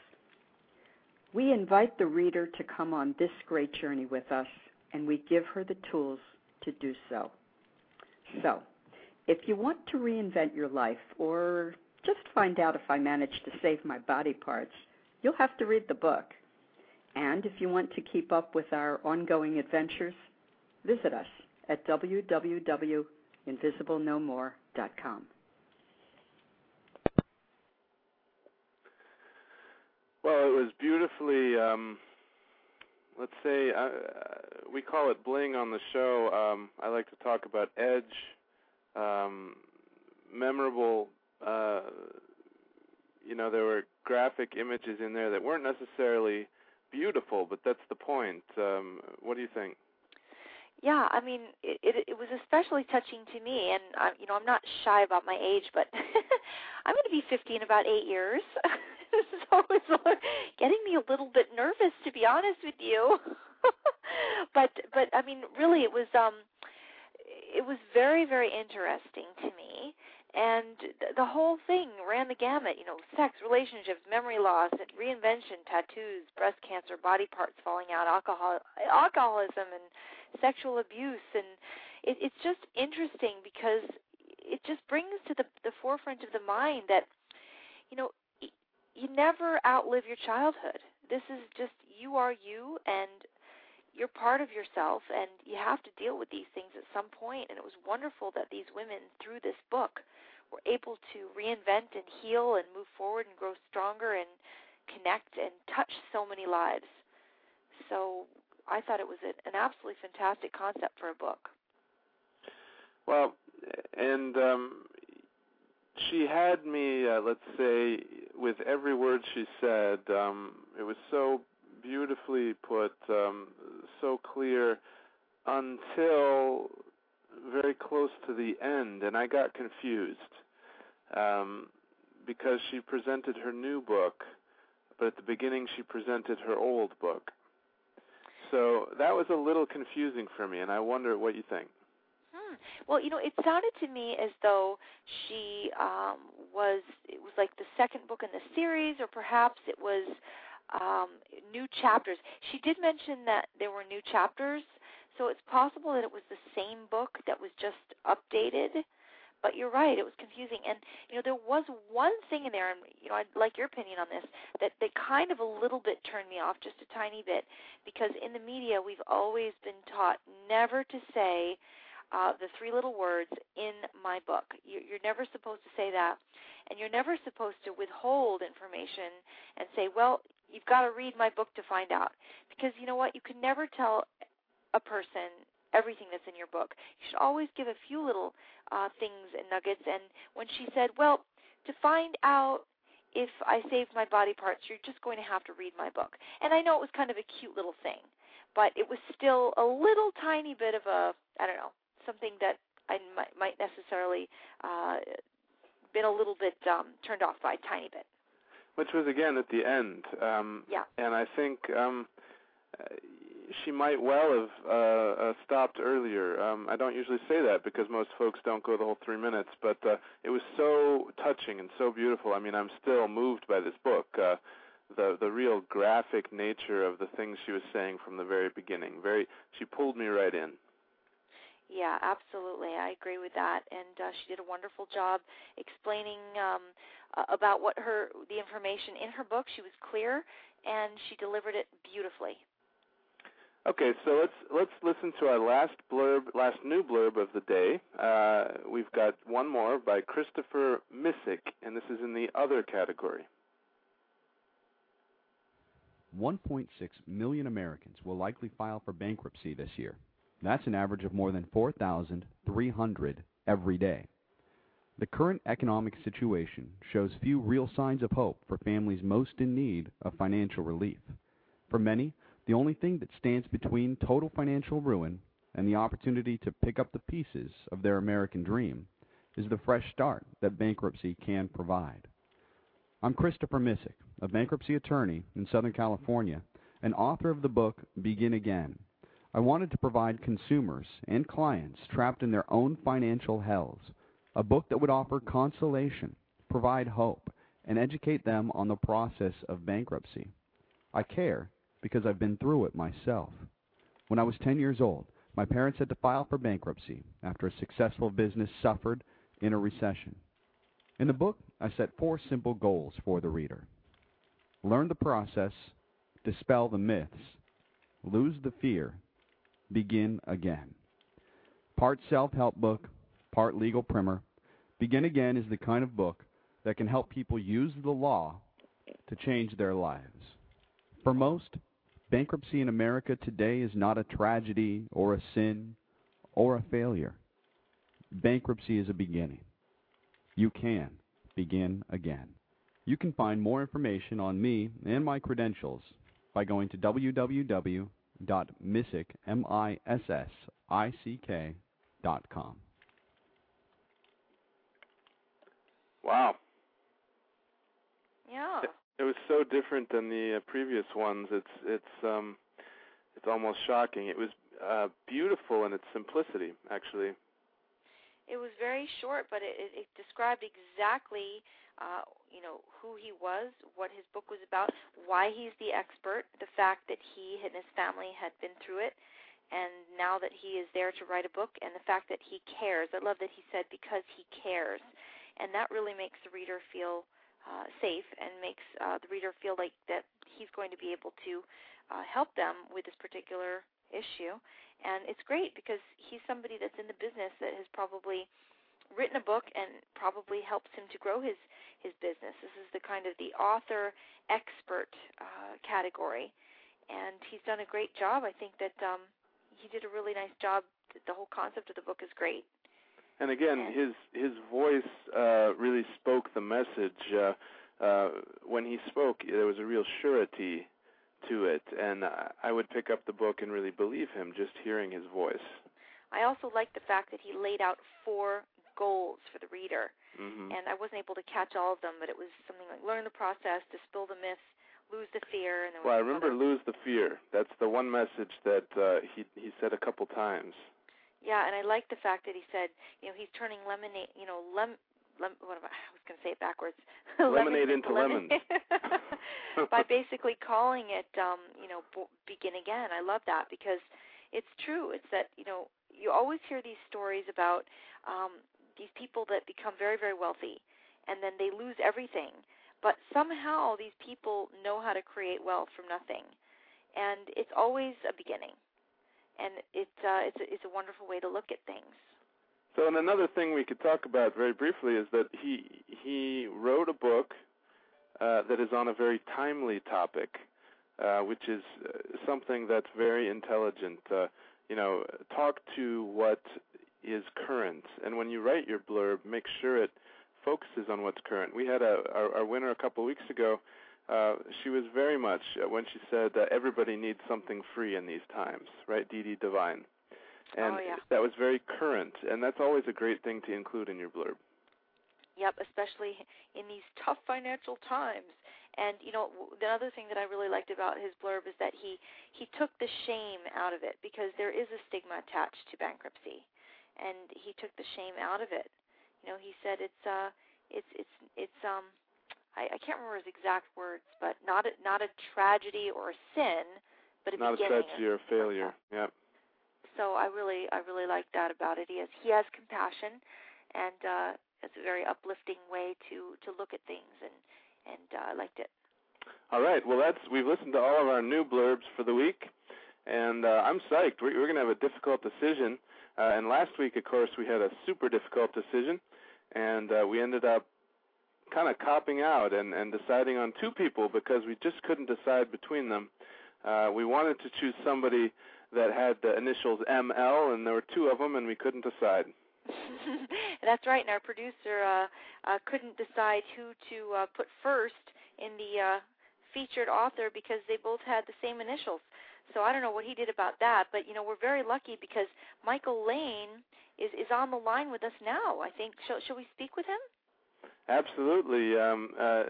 We invite the reader to come on this great journey with us, and we give her the tools to do so. So, if you want to reinvent your life or just find out if I managed to save my body parts, you'll have to read the book. And if you want to keep up with our ongoing adventures, visit us at www.invisiblenomore.com. Well, it was beautifully, um, let's say, uh, we call it bling on the show. Um, I like to talk about edge, um, memorable. Uh, you know, there were graphic images in there that weren't necessarily beautiful, but that's the point. Um, what do you think? Yeah, I mean, it, it it was especially touching to me, and I, you know, I'm not shy about my age, but [laughs] I'm going to be 50 in about eight years. [laughs] so it's getting me a little bit nervous to be honest with you. [laughs] but but I mean really it was um it was very very interesting to me and th- the whole thing ran the gamut, you know, sex, relationships, memory loss, reinvention, tattoos, breast cancer, body parts falling out, alcohol alcoholism and sexual abuse and it, it's just interesting because it just brings to the the forefront of the mind that you know you never outlive your childhood. This is just you are you and you're part of yourself and you have to deal with these things at some point and it was wonderful that these women through this book were able to reinvent and heal and move forward and grow stronger and connect and touch so many lives. So I thought it was an absolutely fantastic concept for a book. Well, and um, she had me, uh, let's say, with every word she said. Um, it was so beautifully put, um, so clear, until very close to the end, and I got confused um, because she presented her new book, but at the beginning she presented her old book. So that was a little confusing for me, and I wonder what you think. Hmm. Well, you know, it sounded to me as though she um, was it was like the second book in the series, or perhaps it was um, new chapters. She did mention that there were new chapters, so it's possible that it was the same book that was just updated. But you're right; it was confusing, and you know there was one thing in there, and you know I'd like your opinion on this. That that kind of a little bit turned me off, just a tiny bit, because in the media we've always been taught never to say uh, the three little words in my book. You're never supposed to say that, and you're never supposed to withhold information and say, "Well, you've got to read my book to find out," because you know what? You can never tell a person everything that's in your book. You should always give a few little uh, things and nuggets. And when she said, "Well, to find out if I saved my body parts, you're just going to have to read my book," and I know it was kind of a cute little thing, but it was still a little tiny bit of a I don't know something that I might, might necessarily uh, been a little bit um, turned off by a tiny bit. Which was again at the end. Um, yeah. And I think um, she might well have uh, uh, stopped earlier. Um, I don't usually say that because most folks don't go the whole three minutes, but uh, it was so touching and so beautiful. I mean, I'm still moved by this book. Uh, the the real graphic nature of the things she was saying from the very beginning. Very, she pulled me right in. Yeah, absolutely. I agree with that. And uh, she did a wonderful job explaining um, uh, about what her the information in her book. She was clear and she delivered it beautifully. Okay, so let's let's listen to our last blurb, last new blurb of the day. Uh, we've got one more by Christopher Missick, and this is in the other category. 1.6 million Americans will likely file for bankruptcy this year. That's an average of more than 4,300 every day. The current economic situation shows few real signs of hope for families most in need of financial relief. For many, the only thing that stands between total financial ruin and the opportunity to pick up the pieces of their American dream is the fresh start that bankruptcy can provide. I'm Christopher Missick, a bankruptcy attorney in Southern California and author of the book Begin Again I wanted to provide consumers and clients trapped in their own financial hells a book that would offer consolation, provide hope, and educate them on the process of bankruptcy. I care because I've been through it myself. When I was 10 years old, My parents had to file for bankruptcy after a successful business suffered in a recession. In the book, I set four simple goals for the reader. Learn the process, dispel the myths, lose the fear, begin again. Part self-help book, part legal primer, Begin Again is the kind of book that can help people use the law to change their lives. For most, bankruptcy in America today is not a tragedy or a sin or a failure. Bankruptcy is a beginning. You can begin again. You can find more information on me and my credentials by going to www.missick.com. Wow. Yeah. It, was so different than the uh, previous ones. It's it's um it's almost shocking. It was uh beautiful in its simplicity, actually. It was very short, but it, it, it described exactly, uh, you know, who he was, what his book was about, why he's the expert, the fact that he and his family had been through it, and now that he is there to write a book, and the fact that he cares. I love that he said because he cares, and that really makes the reader feel uh, safe and makes uh, the reader feel like that he's going to be able to uh, help them with this particular issue. And it's great because he's somebody that's in the business that has probably written a book and probably helps him to grow his his business. This is the kind of the author expert uh, category, and he's done a great job. I think that um, he did a really nice job. The whole concept of the book is great. And again, his his voice uh, really spoke the message. Uh, uh, when he spoke, there was a real surety to it, and I would pick up the book and really believe him just hearing his voice. I also like the fact that he laid out four goals for the reader, mm-hmm. and I wasn't able to catch all of them, but it was something like learn the process, dispel the myths, lose the fear, and there well, I remember another. lose the fear. That's the one message that uh, he he said a couple times. Yeah, and I like the fact that he said, you know, he's turning lemonade, you know, lem, lem what am I, I was going to say it backwards. [laughs] Lemonade into lemon. lemons. [laughs] By basically calling it, um, you know, b- begin again. I love that because it's true. It's that you know you always hear these stories about um, these people that become very very wealthy, and then they lose everything. But somehow these people know how to create wealth from nothing, and it's always a beginning and it uh, it's a, it's a wonderful way to look at things. So, and another thing we could talk about very briefly is that he he wrote a book uh, that is on a very timely topic, uh, which is uh, something that's very intelligent. Uh, you know, talk to what is current, and when you write your blurb, make sure it focuses on what's current. We had a our, our winner a couple of weeks ago uh, she was very much uh, when she said that everybody needs something free in these times, right? Dee Dee Divine, and oh, yeah. that was very current, and that's always a great thing to include in your blurb. Yep, especially in these tough financial times. And you know, the other thing that I really liked about his blurb is that he he took the shame out of it because there is a stigma attached to bankruptcy, and he took the shame out of it. You know, he said it's uh it's it's it's um I, I can't remember his exact words, but not a, not a tragedy or a sin, but a not beginning. a tragedy or a failure. Yep. So I really I really like that about it. He has he has compassion, and uh, it's a very uplifting way to to look at things, and and uh, I liked it. All right. Well, that's we've listened to all of our new blurbs for the week, and uh, I'm psyched. We're, we're going to have a difficult decision. Uh, and last week, of course, we had a super difficult decision, and uh, we ended up kind of copping out and, and deciding on two people because we just couldn't decide between them. Uh, we wanted to choose somebody that had the initials ML, and there were two of them, and we couldn't decide. [laughs] That's right, and our producer uh, uh, couldn't decide who to uh, put first in the uh, featured author because they both had the same initials. So I don't know what he did about that, but you know we're very lucky because Michael Lane is is on the line with us now. I think shall shall we speak with him? Absolutely. Um, uh,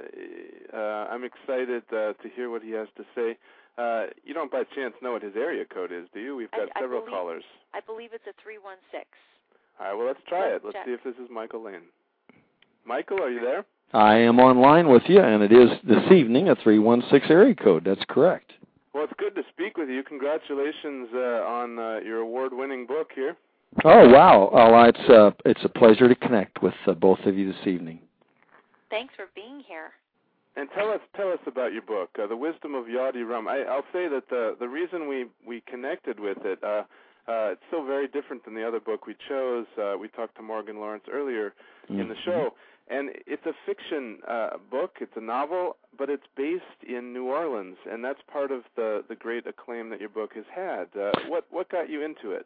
uh, I'm excited uh, to hear what he has to say. Uh, you don't by chance know what his area code is, do you? We've got I, several I believe, callers. I believe it's a 316. All right, well, let's try Let's it. Let's check. see if this is Michael Lane. Michael, are you there? I am online with you, and it is this evening a 316 area code. That's correct. Well, it's good good to speak with you. Congratulations uh, on uh, your award-winning book here. Oh wow! Well, it's uh, it's a pleasure to connect with uh, both of you this evening. Thanks for being here. And tell us tell us about your book, uh, The Wisdom of Yawdy Rum. I, I'll say that the the reason we we connected with it, uh, uh, it's so very different than the other book we chose. Uh, we talked to Morgan Lawrence earlier mm-hmm. in the mm-hmm. show, and it's a fiction uh, book. It's a novel, but it's based in New Orleans, and that's part of the the great acclaim that your book has had. Uh, what what got you into it?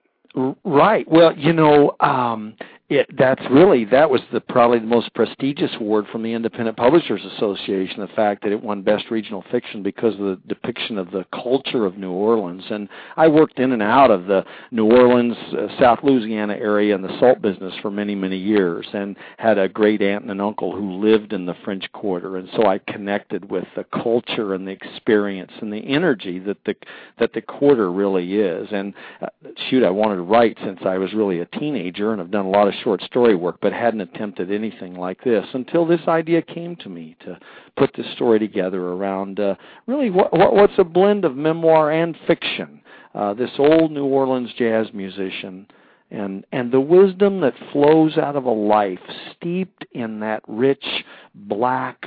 Right. Well, you know, um, it, that's really that was the probably the most prestigious award from the Independent Publishers Association. The fact that it won Best Regional Fiction because of the depiction of the culture of New Orleans. And I worked in and out of the New Orleans, uh, South Louisiana area in the salt business for many many years, and had a great aunt and an uncle who lived in the French Quarter, and so I connected with the culture and the experience and the energy that the that the quarter really is. And uh, shoot, I wanted to write since I was really a teenager, and I've done a lot of short story work, but hadn't attempted anything like this until this idea came to me to put this story together around uh, really what, what, what's a blend of memoir and fiction. Uh, this old New Orleans jazz musician and and the wisdom that flows out of a life steeped in that rich black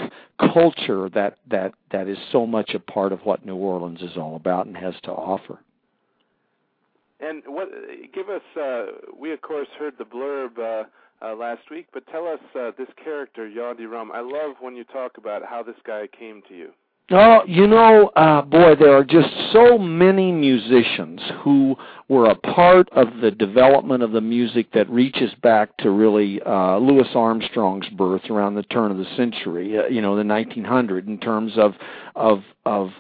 culture that that that is so much a part of what New Orleans is all about and has to offer. And what? Give us. Uh, we of course heard the blurb uh, uh, last week, but tell us uh, this character Yawdy Rum. I love when you talk about how this guy came to you. Oh, you know, uh, boy, there are just so many musicians who were a part of the development of the music that reaches back to really uh, Louis Armstrong's birth around the turn of the century, uh, you know, the 1900, in terms of of of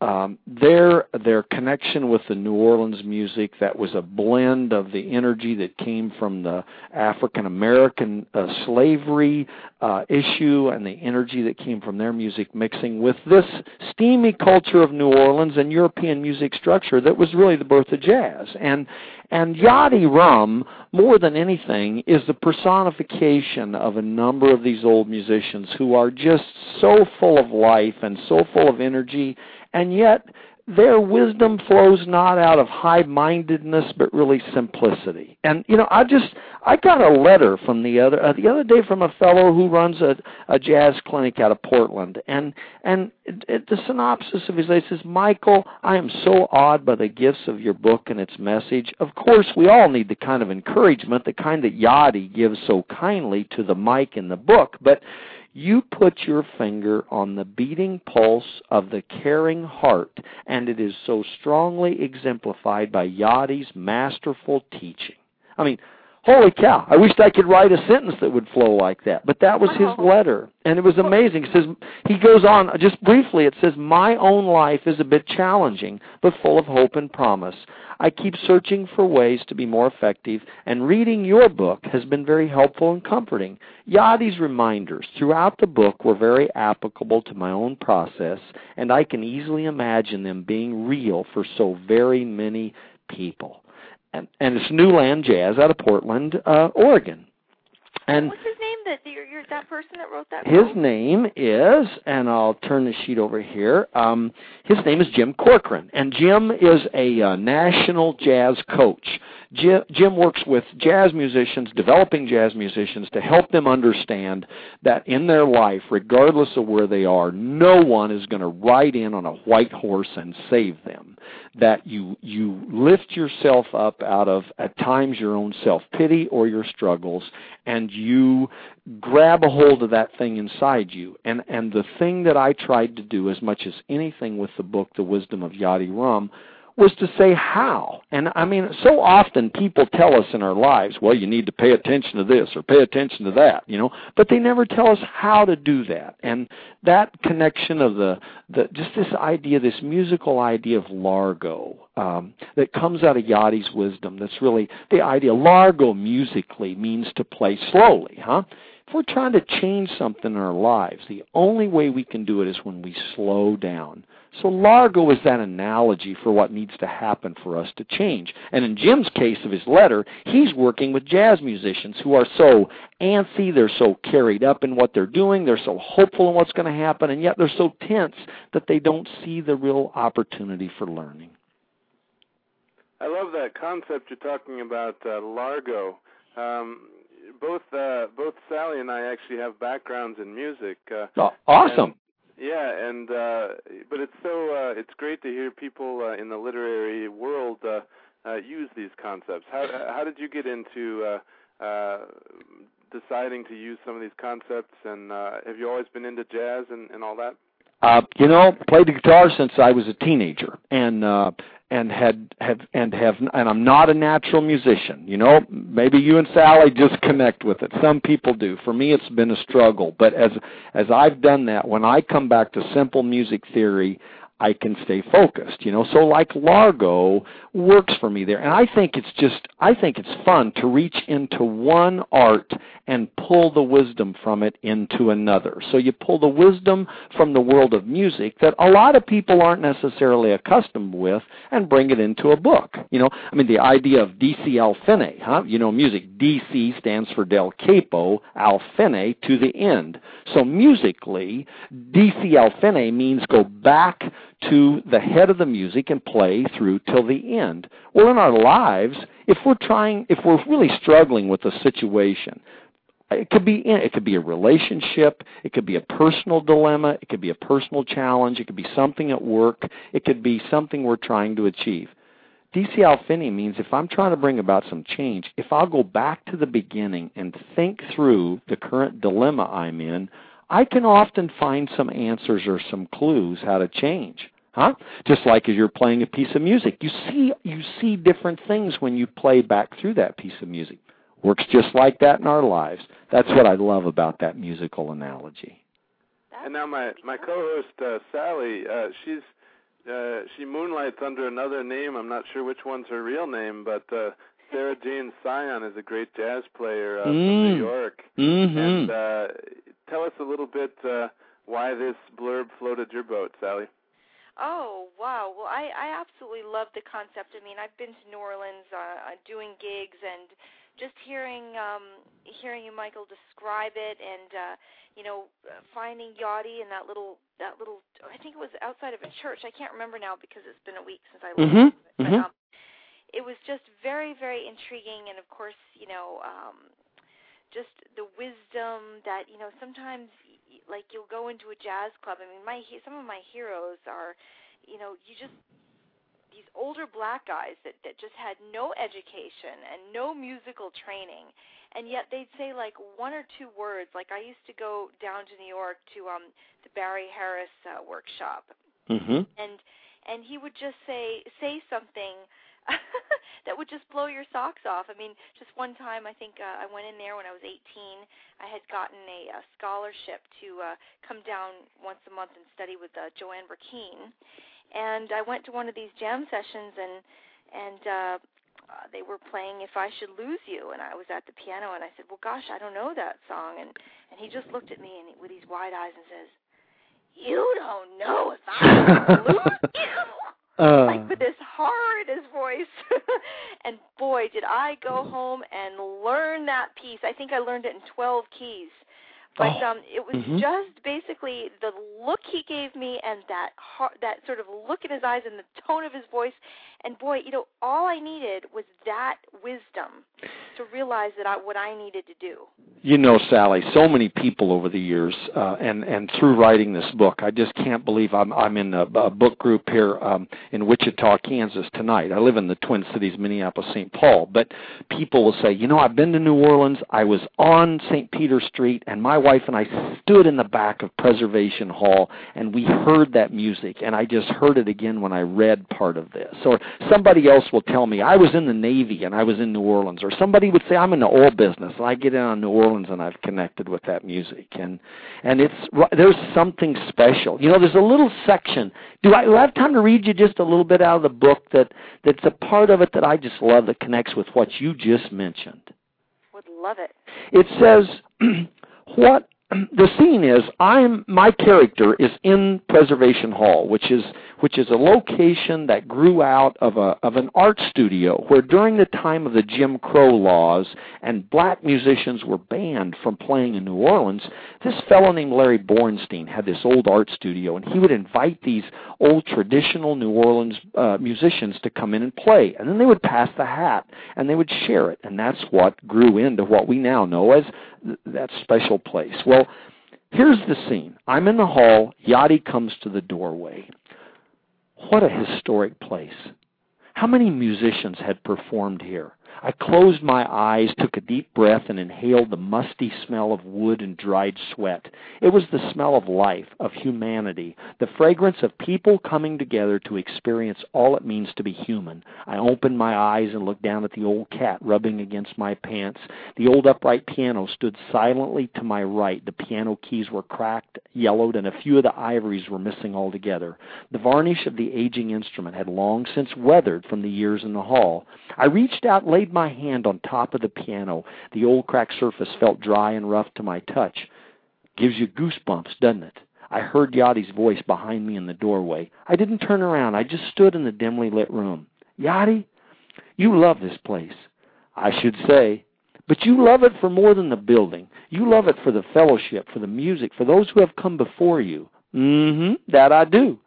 um, their their connection with the New Orleans music that was a blend of the energy that came from the African American uh, slavery uh, issue and the energy that came from their music mixing with this steamy culture of New Orleans and European music structure that was really the birth of jazz. And and Yawdy Rum, more than anything, is the personification of a number of these old musicians who are just so full of life and so full of energy and yet their wisdom flows not out of high mindedness but really simplicity. And you know i just i got a letter from the other uh, the other day from a fellow who runs a a jazz clinic out of portland. And and it, it, the synopsis of his letter says michael i am so awed by the gifts of your book and its message. Of course we all need the kind of encouragement the kind that Yawdy gives so kindly to the mic in the book but you put your finger on the beating pulse of the caring heart, and it is so strongly exemplified by Yawdy's masterful teaching. I mean, holy cow, I wished I could write a sentence that would flow like that. But that was his letter. And it was amazing. It says he goes on just briefly, it says, My own life is a bit challenging, but full of hope and promise. I keep searching for ways to be more effective, and reading your book has been very helpful and comforting. Yawdy's reminders throughout the book were very applicable to my own process, and I can easily imagine them being real for so very many people and, it's Newland Jazz out of Portland, uh, Oregon. And what's his name? That you're, you're that person that wrote that. His name is, and I'll turn the sheet over here. Um, his name is Jim Corcoran, and Jim is a uh, national jazz coach. Jim, Jim works with jazz musicians, developing jazz musicians, to help them understand that in their life, regardless of where they are, no one is going to ride in on a white horse and save them. That you you lift yourself up out of at times your own self pity or your struggles, and you grab a hold of that thing inside you. And and the thing that I tried to do as much as anything with the book, The Wisdom of Yawdy Rum, was to say how. And I mean, so often people tell us in our lives, well, you need to pay attention to this or pay attention to that, you know, but they never tell us how to do that. And that connection of the, the just this idea, this musical idea of largo, um, that comes out of Yawdy's wisdom. That's really the idea. Largo musically means to play slowly, huh? If we're trying to change something in our lives, the only way we can do it is when we slow down So Largo is that analogy for what needs to happen for us to change. And in Jim's case of his letter, he's working with jazz musicians who are so antsy, they're so carried up in what they're doing, they're so hopeful in what's going to happen, and yet they're so tense that they don't see the real opportunity for learning. I love that concept you're talking about, uh, Largo. Um, both uh, both Sally and I actually have backgrounds in music. Uh, oh, awesome. Yeah, and uh, but it's so uh, it's great to hear people uh, in the literary world uh, uh, use these concepts. How how did you get into uh, uh, deciding to use some of these concepts? And uh, have you always been into jazz and, and all that? Uh, you know, played the guitar since I was a teenager, and uh, and had have and have and I'm not a natural musician. You know, maybe you and Sally just connect with it. Some people do. For me, it's been a struggle. But as as I've done that, when I come back to simple music theory, I can stay focused, you know. So like Largo works for me there. And I think it's just I think it's fun to reach into one art and pull the wisdom from it into another. So you pull the wisdom from the world of music that a lot of people aren't necessarily accustomed with and bring it into a book. You know, I mean the idea of DC al fine, huh? You know, music DC stands for del capo, al fine to the end. So musically, DC al fine means go back to the head of the music and play through till the end. Well, in our lives, if we're trying, if we're really struggling with a situation, it could be it could be a relationship, it could be a personal dilemma, it could be a personal challenge, it could be something at work, it could be something we're trying to achieve. DC al fine means if I'm trying to bring about some change, if I'll go back to the beginning and think through the current dilemma I'm in, I can often find some answers or some clues how to change. Huh? Just like as you're playing a piece of music. You see you see different things when you play back through that piece of music. Works just like that in our lives. That's what I love about that musical analogy. And now my my co-host uh, Sally, uh, she's uh, she moonlights under another name. I'm not sure which one's her real name, but uh, Sarah Jane Scion is a great jazz player uh, mm. from New York. Mm-hmm. And uh, tell us a little bit uh, why this blurb floated your boat, Sally. Oh wow! Well, I I absolutely love the concept. I mean, I've been to New Orleans uh, uh, doing gigs, and just hearing um, hearing you, Michael, describe it, and uh, you know, uh, finding Yawdy and that little that little. I think it was outside of a church. I can't remember now because it's been a week since I listened mm-hmm. to it. But, mm-hmm. um, it was just very very intriguing, and of course, you know. um just the wisdom that you know sometimes like you'll go into a jazz club. I mean my some of my heroes are you know you just these older black guys that that just had no education and no musical training and yet they'd say like one or two words. Like i used to go down to new york to um the barry harris uh, workshop. Mm-hmm. and and he would just say say something [laughs] that would just blow your socks off. I mean, just one time, I think uh, I went in there when I was 18. I had gotten a, a scholarship to uh, come down once a month and study with uh, JoAnne Brackeen, and I went to one of these jam sessions and and uh, uh, they were playing "If I Should Lose You," and I was at the piano and I said, "Well, gosh, I don't know that song," and and he just looked at me and he, with these wide eyes and says, "You don't know if I should lose [laughs] you." Uh. like with this horror in his voice. [laughs] and boy, did I go home and learn that piece. I think I learned it in 12 keys. But oh. um it was mm-hmm. just basically the look he gave me and that heart, that sort of look in his eyes and the tone of his voice and boy, you know, all I needed was that wisdom to realize that I, what I needed to do. You know, Sally, so many people over the years, uh, and and through writing this book, I just can't believe I'm I'm in a, a book group here um, in Wichita, Kansas tonight. I live in the Twin Cities, Minneapolis, St. Paul, but people will say, you know, I've been to New Orleans. I was on St. Peter Street, and my wife and I stood in the back of Preservation Hall, and we heard that music, and I just heard it again when I read part of this. Or somebody else will tell me I was in the Navy and I was in New Orleans, or somebody would say I'm in the oil business and I get in on New Orleans and I've connected with that music, and and it's there's something special. You know, there's a little section. Do I, do I have time to read you just a little bit out of the book that that's a part of it that I just love that connects with what you just mentioned? Would love it. It says, [clears throat] "What the scene is I'm my character is in Preservation Hall, which is which is a location that grew out of a of an art studio where during the time of the Jim Crow laws and black musicians were banned from playing in New Orleans, this fellow named Larry Borenstein had this old art studio and he would invite these old traditional New Orleans uh, musicians to come in and play. And then they would pass the hat and they would share it. And that's what grew into what we now know as that special place. Well, here's the scene. I'm in the hall, Yawdy comes to the doorway what a historic place. How many musicians had performed here? I closed my eyes, took a deep breath, and inhaled the musty smell of wood and dried sweat. It was the smell of life, of humanity, the fragrance of people coming together to experience all it means to be human. I opened my eyes and looked down at the old cat rubbing against my pants. The old upright piano stood silently to my right. The piano keys were cracked, yellowed, and a few of the ivories were missing altogether. The varnish of the aging instrument had long since weathered from the years in the hall. I reached out, laid my hand on top of the piano. The old cracked surface felt dry and rough to my touch. Gives you goosebumps, doesn't it? I heard Yawdy's voice behind me in the doorway. I didn't turn around. I just stood in the dimly lit room. Yawdy, you love this place. I should say. But you love it for more than the building. You love it for the fellowship, for the music, for those who have come before you. Mm-hmm, that I do.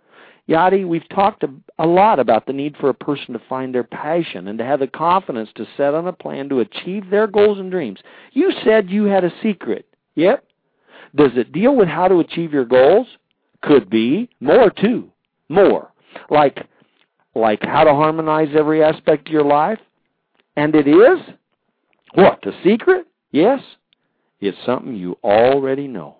Yawdy, we've talked a, a lot about the need for a person to find their passion and to have the confidence to set on a plan to achieve their goals and dreams. You said you had a secret. Yep. Does it deal with how to achieve your goals? Could be. More too. More. Like like how to harmonize every aspect of your life? And it is? What, the secret? Yes. It's something you already know.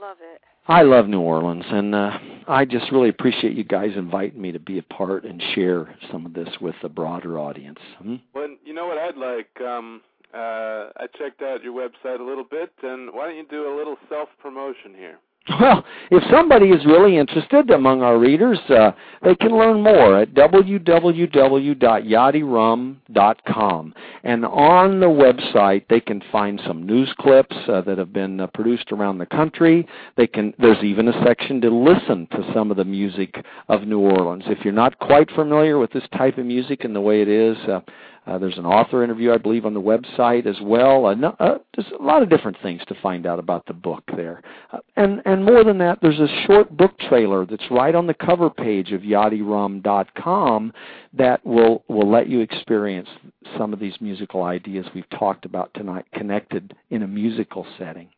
Love it. I love New Orleans, and uh, I just really appreciate you guys inviting me to be a part and share some of this with a broader audience. Hmm? Well, you know what I'd like? Um, uh, I checked out your website a little bit, and why don't you do a little self promotion here? Well, if somebody is really interested among our readers, uh, they can learn more at www.yawdyrum.com. And on the website, they can find some news clips uh, that have been uh, produced around the country. They can. There's even a section to listen to some of the music of New Orleans. If you're not quite familiar with this type of music and the way it is, uh, there's an author interview, I believe, on the website as well. Uh, no, uh, there's a lot of different things to find out about the book there. Uh, and and more than that, there's a short book trailer that's right on the cover page of yawdyrum.com that will will let you experience some of these musical ideas we've talked about tonight, connected in a musical setting.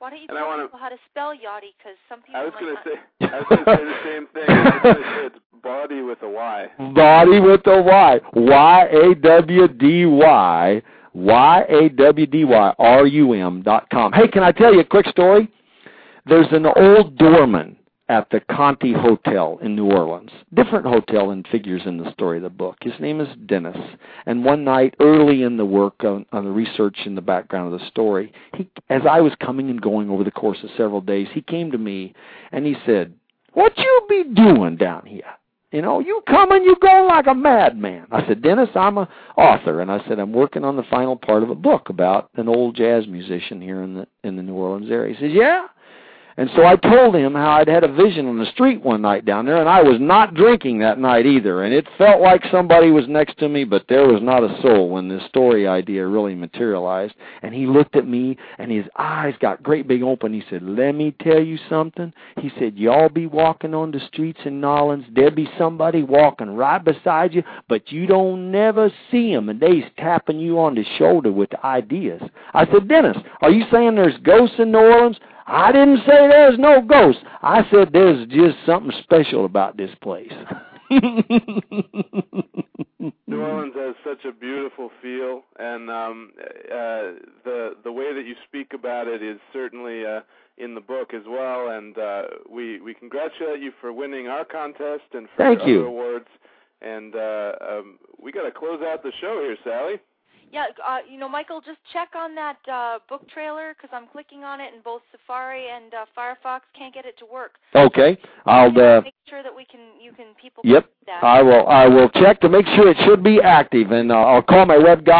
Why don't you And I tell wanna- people how to spell Yawdy? Because some people I was going to not- say I was going to say the same thing. [laughs] with a Y. Body with a Y. Y A W D Y. Y A W D Y R U M dot com. Hey, can I tell you a quick story? There's an old doorman at the Conti Hotel in New Orleans. Different hotel and figures in the story of the book. His name is Dennis. And one night, early in the work on, on the research in the background of the story, he, as I was coming and going over the course of several days, he came to me and he said, "What you be doing down here?" You know, you come and you go like a madman. I said, Dennis, I'm a author, and I said I'm working on the final part of a book about an old jazz musician here in the in the New Orleans area. He says, Yeah. And so I told him how I'd had a vision on the street one night down there, and I was not drinking that night either. And it felt like somebody was next to me, but there was not a soul when this story idea really materialized. And he looked at me, and his eyes got great big open. He said, Let me tell you something. He said, Y'all be walking on the streets in Nolans. There'll be somebody walking right beside you, but you don't never see 'em, and they's tapping you on the shoulder with ideas. I said, Dennis, are you saying there's ghosts in New Orleans? I didn't say there's no ghosts. I said there's just something special about this place. [laughs] New Orleans has such a beautiful feel, and um, uh, the the way that you speak about it is certainly uh, in the book as well. And uh, we we congratulate you for winning our contest and for Thank your you. other awards. And uh, um, we got to close out the show here, Sally. Yeah, uh, you know, Michael, just check on that uh, book trailer because I'm clicking on it and both Safari and uh, Firefox. Can't get it to work. okay, I'll uh, Make sure that we can, you can, people. Yep, that. I will. I will check to make sure it should be active, and uh, I'll call my web guy.